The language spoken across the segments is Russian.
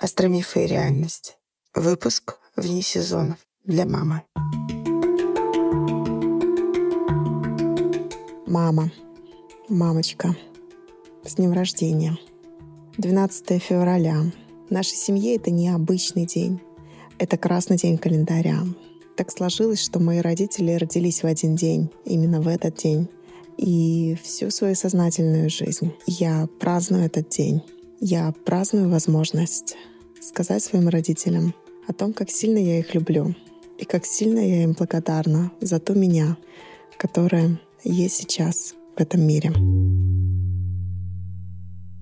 Астромифы и реальность. Выпуск вне сезонов для мамы. Мама, мамочка, с днем рождения. 12 февраля. В нашей семье это не обычный день. Это красный день календаря. Так сложилось, что мои родители родились в один день, именно в этот день. И всю свою сознательную жизнь я праздную этот день. Я праздную возможность сказать своим родителям о том, как сильно я их люблю и как сильно я им благодарна за ту меня, которая есть сейчас в этом мире.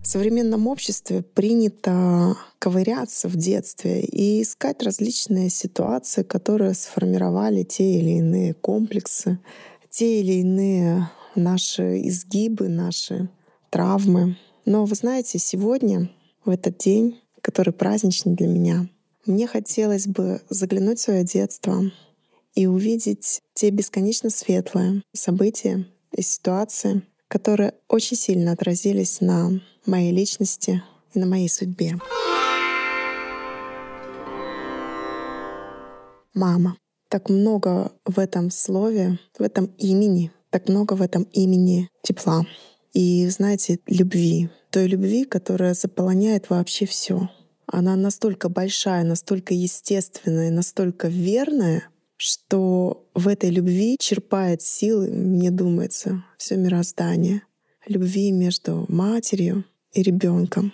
В современном обществе принято ковыряться в детстве и искать различные ситуации, которые сформировали те или иные комплексы, те или иные наши изгибы, наши травмы. Но вы знаете, сегодня, в этот день, который праздничный для меня, мне хотелось бы заглянуть в свое детство и увидеть те бесконечно светлые события и ситуации, которые очень сильно отразились на моей личности и на моей судьбе. Мама. Так много в этом слове, в этом имени, так много в этом имени тепла. И, знаете, любви. Той любви, которая заполоняет вообще все. Она настолько большая, настолько естественная, настолько верная, что в этой любви черпает силы, мне думается, все мироздание. Любви между матерью и ребенком.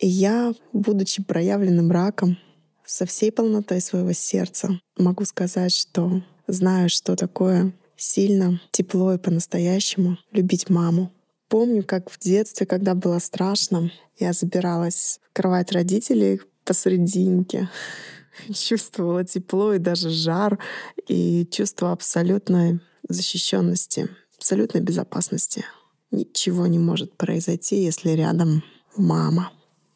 И я, будучи проявленным раком, со всей полнотой своего сердца могу сказать, что знаю, что такое сильно, тепло и по-настоящему любить маму. Помню, как в детстве, когда было страшно, я забиралась в кровать родителей посрединке, чувствовала тепло и даже жар, и чувство абсолютной защищенности, абсолютной безопасности. Ничего не может произойти, если рядом мама.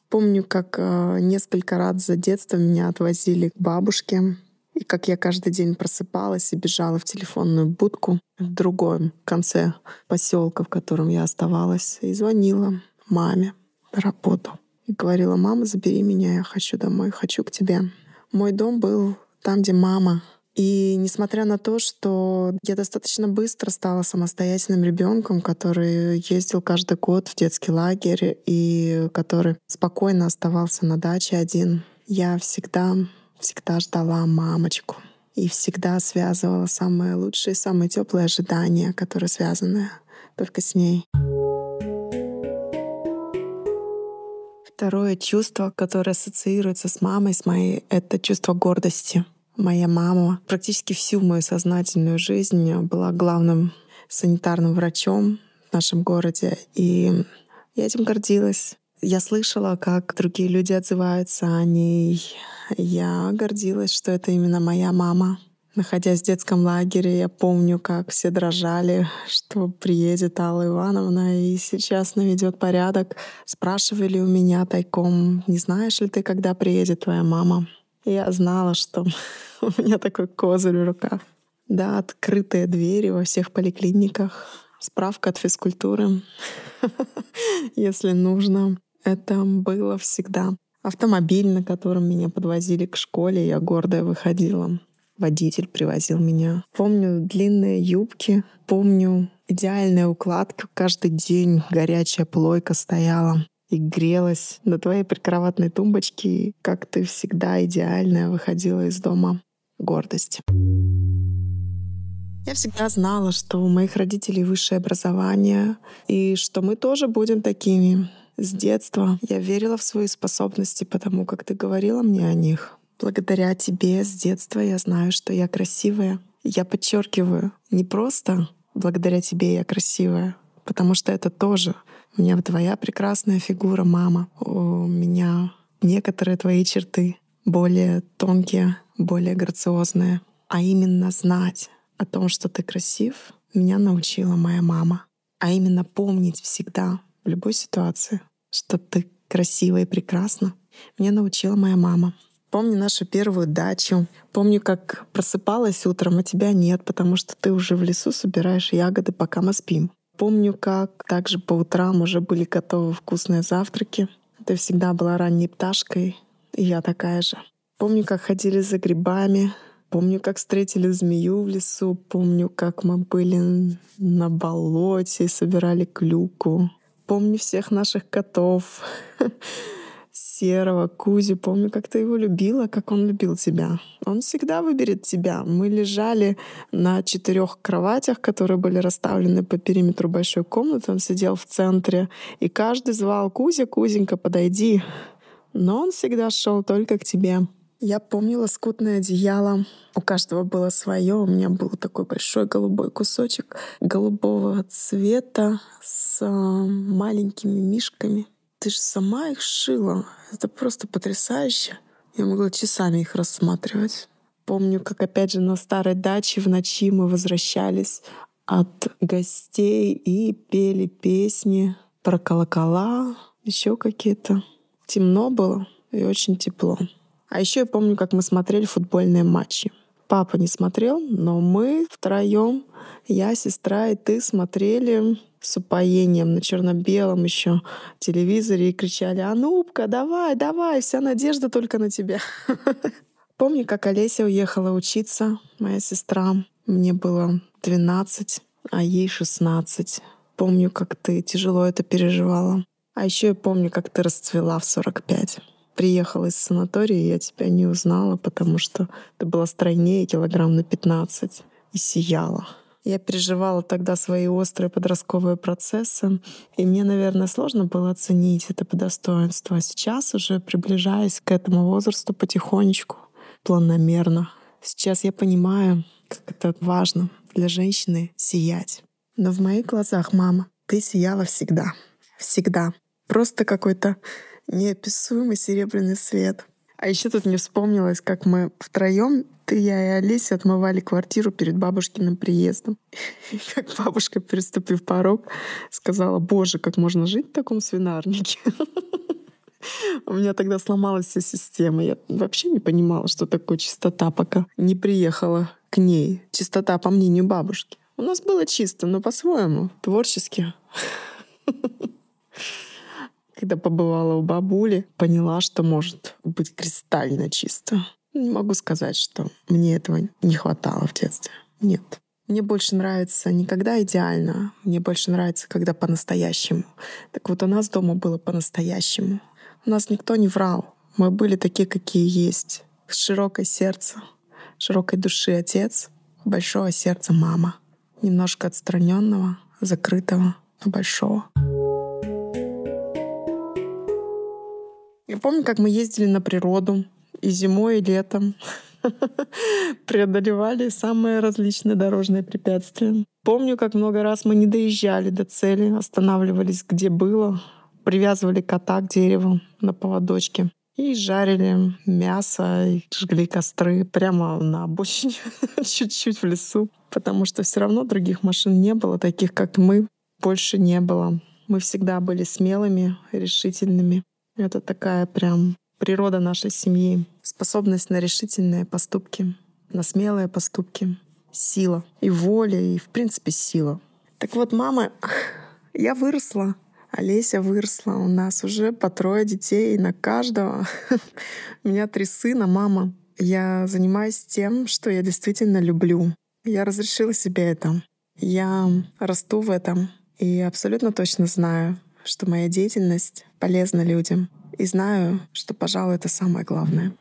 Помню, как э, несколько раз за детство меня отвозили к бабушке, и как я каждый день просыпалась и бежала в телефонную будку в другом конце поселка, в котором я оставалась, и звонила маме на работу. И говорила, мама, забери меня, я хочу домой, хочу к тебе. Мой дом был там, где мама и несмотря на то, что я достаточно быстро стала самостоятельным ребенком, который ездил каждый год в детский лагерь и который спокойно оставался на даче один, я всегда, всегда ждала мамочку и всегда связывала самые лучшие, самые теплые ожидания, которые связаны только с ней. Второе чувство, которое ассоциируется с мамой, с моей, это чувство гордости. Моя мама практически всю мою сознательную жизнь была главным санитарным врачом в нашем городе, и я этим гордилась. Я слышала, как другие люди отзываются о ней. Я гордилась, что это именно моя мама. Находясь в детском лагере, я помню, как все дрожали, что приедет Алла Ивановна и сейчас наведет порядок. Спрашивали у меня тайком, не знаешь ли ты, когда приедет твоя мама? Я знала, что у меня такой козырь в руках. Да, открытые двери во всех поликлиниках, справка от физкультуры, если нужно. Это было всегда. Автомобиль, на котором меня подвозили к школе, я гордая выходила. Водитель привозил меня. Помню длинные юбки, помню идеальная укладка. Каждый день горячая плойка стояла и грелась на твоей прикроватной тумбочке, как ты всегда идеальная выходила из дома. Гордость. Я всегда знала, что у моих родителей высшее образование, и что мы тоже будем такими. С детства я верила в свои способности, потому как ты говорила мне о них. Благодаря тебе с детства я знаю, что я красивая. Я подчеркиваю, не просто благодаря тебе я красивая, потому что это тоже у меня твоя прекрасная фигура, мама. У меня некоторые твои черты более тонкие, более грациозные. А именно знать о том, что ты красив, меня научила моя мама. А именно помнить всегда, в любой ситуации, что ты красива и прекрасна, меня научила моя мама. Помню нашу первую дачу. Помню, как просыпалась утром, а тебя нет, потому что ты уже в лесу собираешь ягоды, пока мы спим. Помню, как также по утрам уже были готовы вкусные завтраки. Ты всегда была ранней пташкой, я такая же. Помню, как ходили за грибами, помню, как встретили змею в лесу, помню, как мы были на болоте и собирали клюку. Помню всех наших котов, Серого, Кузю. Помню, как ты его любила, как он любил тебя. Он всегда выберет тебя. Мы лежали на четырех кроватях, которые были расставлены по периметру большой комнаты. Он сидел в центре, и каждый звал «Кузя, Кузенька, подойди». Но он всегда шел только к тебе. Я помнила скутное одеяло. У каждого было свое. У меня был такой большой голубой кусочек голубого цвета с а, маленькими мишками. Ты же сама их шила. Это просто потрясающе. Я могла часами их рассматривать. Помню, как опять же на старой даче в ночи мы возвращались от гостей и пели песни про колокола, еще какие-то. Темно было и очень тепло. А еще я помню, как мы смотрели футбольные матчи. Папа не смотрел, но мы втроем, я, сестра и ты, смотрели с упоением на черно-белом еще телевизоре и кричали «Анубка, давай, давай, вся надежда только на тебя». Помню, как Олеся уехала учиться, моя сестра. Мне было 12, а ей 16. Помню, как ты тяжело это переживала. А еще я помню, как ты расцвела в 45 приехала из санатория, я тебя не узнала, потому что ты была стройнее килограмм на 15 и сияла. Я переживала тогда свои острые подростковые процессы, и мне, наверное, сложно было оценить это по достоинству. А сейчас, уже приближаясь к этому возрасту потихонечку, планомерно, сейчас я понимаю, как это важно для женщины сиять. Но в моих глазах, мама, ты сияла всегда. Всегда. Просто какой-то неописуемый серебряный свет. А еще тут мне вспомнилось, как мы втроем, ты, я и Олеся, отмывали квартиру перед бабушкиным приездом. И как бабушка, переступив порог, сказала, боже, как можно жить в таком свинарнике. У меня тогда сломалась вся система. Я вообще не понимала, что такое чистота, пока не приехала к ней. Чистота, по мнению бабушки. У нас было чисто, но по-своему, творчески. Когда побывала у бабули, поняла, что может быть кристально чисто. Не могу сказать, что мне этого не хватало в детстве. Нет. Мне больше нравится не когда идеально, мне больше нравится, когда по-настоящему. Так вот у нас дома было по-настоящему. У нас никто не врал. Мы были такие, какие есть. Широкое сердце, широкой души отец, большого сердца мама. Немножко отстраненного, закрытого, но большого. Я помню, как мы ездили на природу и зимой, и летом. Преодолевали самые различные дорожные препятствия. Помню, как много раз мы не доезжали до цели, останавливались где было, привязывали кота к дереву на поводочке и жарили мясо, и жгли костры прямо на обочине, чуть-чуть в лесу, потому что все равно других машин не было, таких как мы, больше не было. Мы всегда были смелыми, решительными. Это такая прям природа нашей семьи. Способность на решительные поступки, на смелые поступки. Сила и воля, и, в принципе, сила. Так вот, мама, я выросла, Олеся выросла, у нас уже по трое детей на каждого. У меня три сына, мама. Я занимаюсь тем, что я действительно люблю. Я разрешила себе это. Я расту в этом и абсолютно точно знаю, что моя деятельность полезна людям. И знаю, что, пожалуй, это самое главное.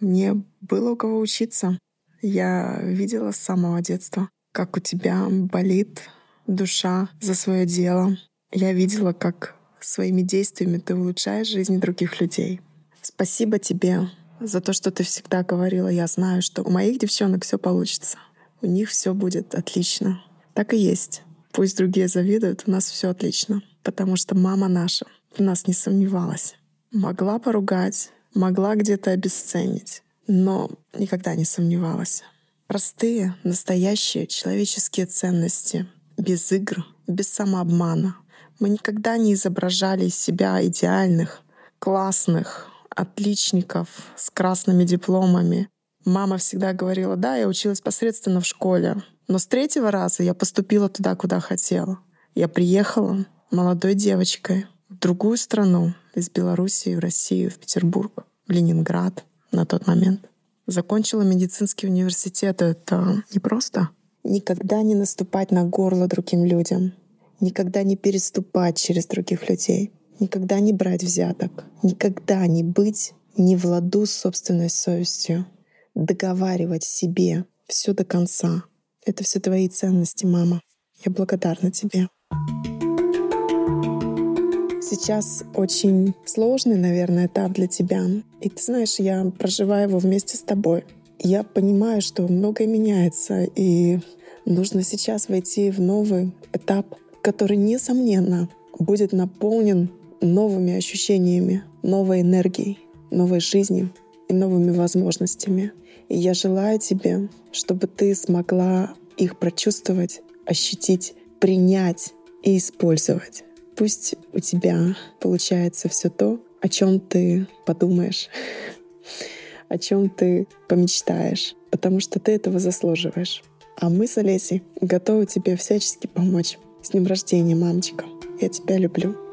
Мне было у кого учиться. Я видела с самого детства, как у тебя болит душа за свое дело. Я видела, как своими действиями ты улучшаешь жизнь других людей. Спасибо тебе за то, что ты всегда говорила. Я знаю, что у моих девчонок все получится. У них все будет отлично. Так и есть. Пусть другие завидуют, у нас все отлично потому что мама наша в нас не сомневалась. Могла поругать, могла где-то обесценить, но никогда не сомневалась. Простые, настоящие человеческие ценности, без игр, без самообмана. Мы никогда не изображали из себя идеальных, классных, отличников с красными дипломами. Мама всегда говорила, да, я училась посредственно в школе, но с третьего раза я поступила туда, куда хотела. Я приехала, молодой девочкой в другую страну, из Белоруссии в Россию, в Петербург. в Ленинград на тот момент. Закончила медицинский университет. Это непросто. Никогда не наступать на горло другим людям. Никогда не переступать через других людей. Никогда не брать взяток. Никогда не быть не в ладу с собственной совестью. Договаривать себе все до конца. Это все твои ценности, мама. Я благодарна тебе. Сейчас очень сложный, наверное, этап для тебя. И ты знаешь, я проживаю его вместе с тобой. Я понимаю, что многое меняется, и нужно сейчас войти в новый этап, который, несомненно, будет наполнен новыми ощущениями, новой энергией, новой жизнью и новыми возможностями. И я желаю тебе, чтобы ты смогла их прочувствовать, ощутить, принять и использовать. Пусть у тебя получается все то, о чем ты подумаешь, о чем ты помечтаешь, потому что ты этого заслуживаешь. А мы с Олесей готовы тебе всячески помочь. С днем рождения, мамочка. Я тебя люблю.